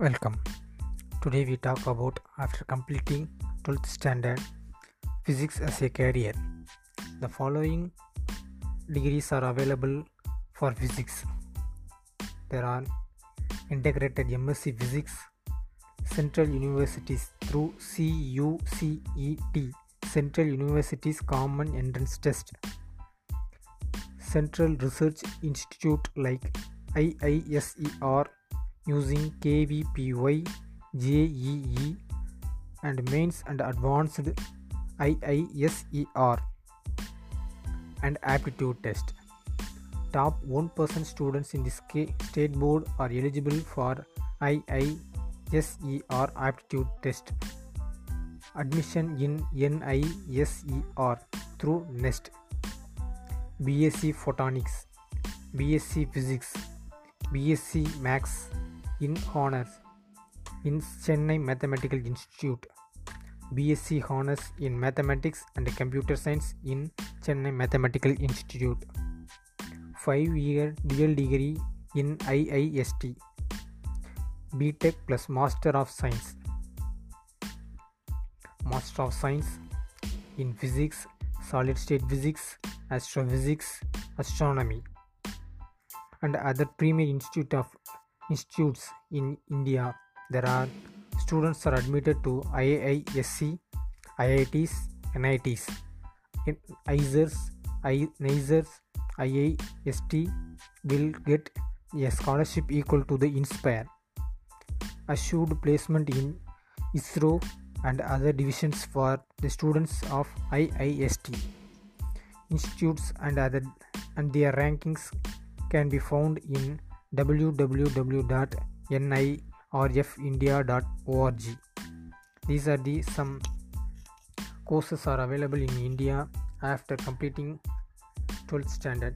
Welcome. Today we talk about after completing 12th standard physics as a career. The following degrees are available for physics. There are integrated MSc Physics, Central Universities through CUCET, Central Universities Common Entrance Test, Central Research Institute like IISER using KVPY, JEE, and mains and advanced IISER and aptitude test. Top 1% students in this state board are eligible for IISER aptitude test. Admission in NISER through NEST. BSc Photonics, BSc Physics, BSc Max in honors in Chennai Mathematical Institute, BSc honors in Mathematics and Computer Science in Chennai Mathematical Institute, 5 year dual degree in IIST, BTech plus Master of Science, Master of Science in Physics, Solid State Physics, Astrophysics, Astronomy, and other premier institute of institutes in India. There are students are admitted to IISc, IITs, NITs, IISERs, NISERs, IIST will get a scholarship equal to the Inspire. Assured placement in ISRO and other divisions for the students of IIST. Institutes and other and their rankings can be found in www.nirfindia.org. These are the some courses are available in India after completing 12th standard.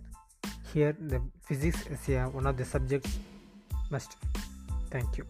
Here the physics is one of the subjects must. Thank you.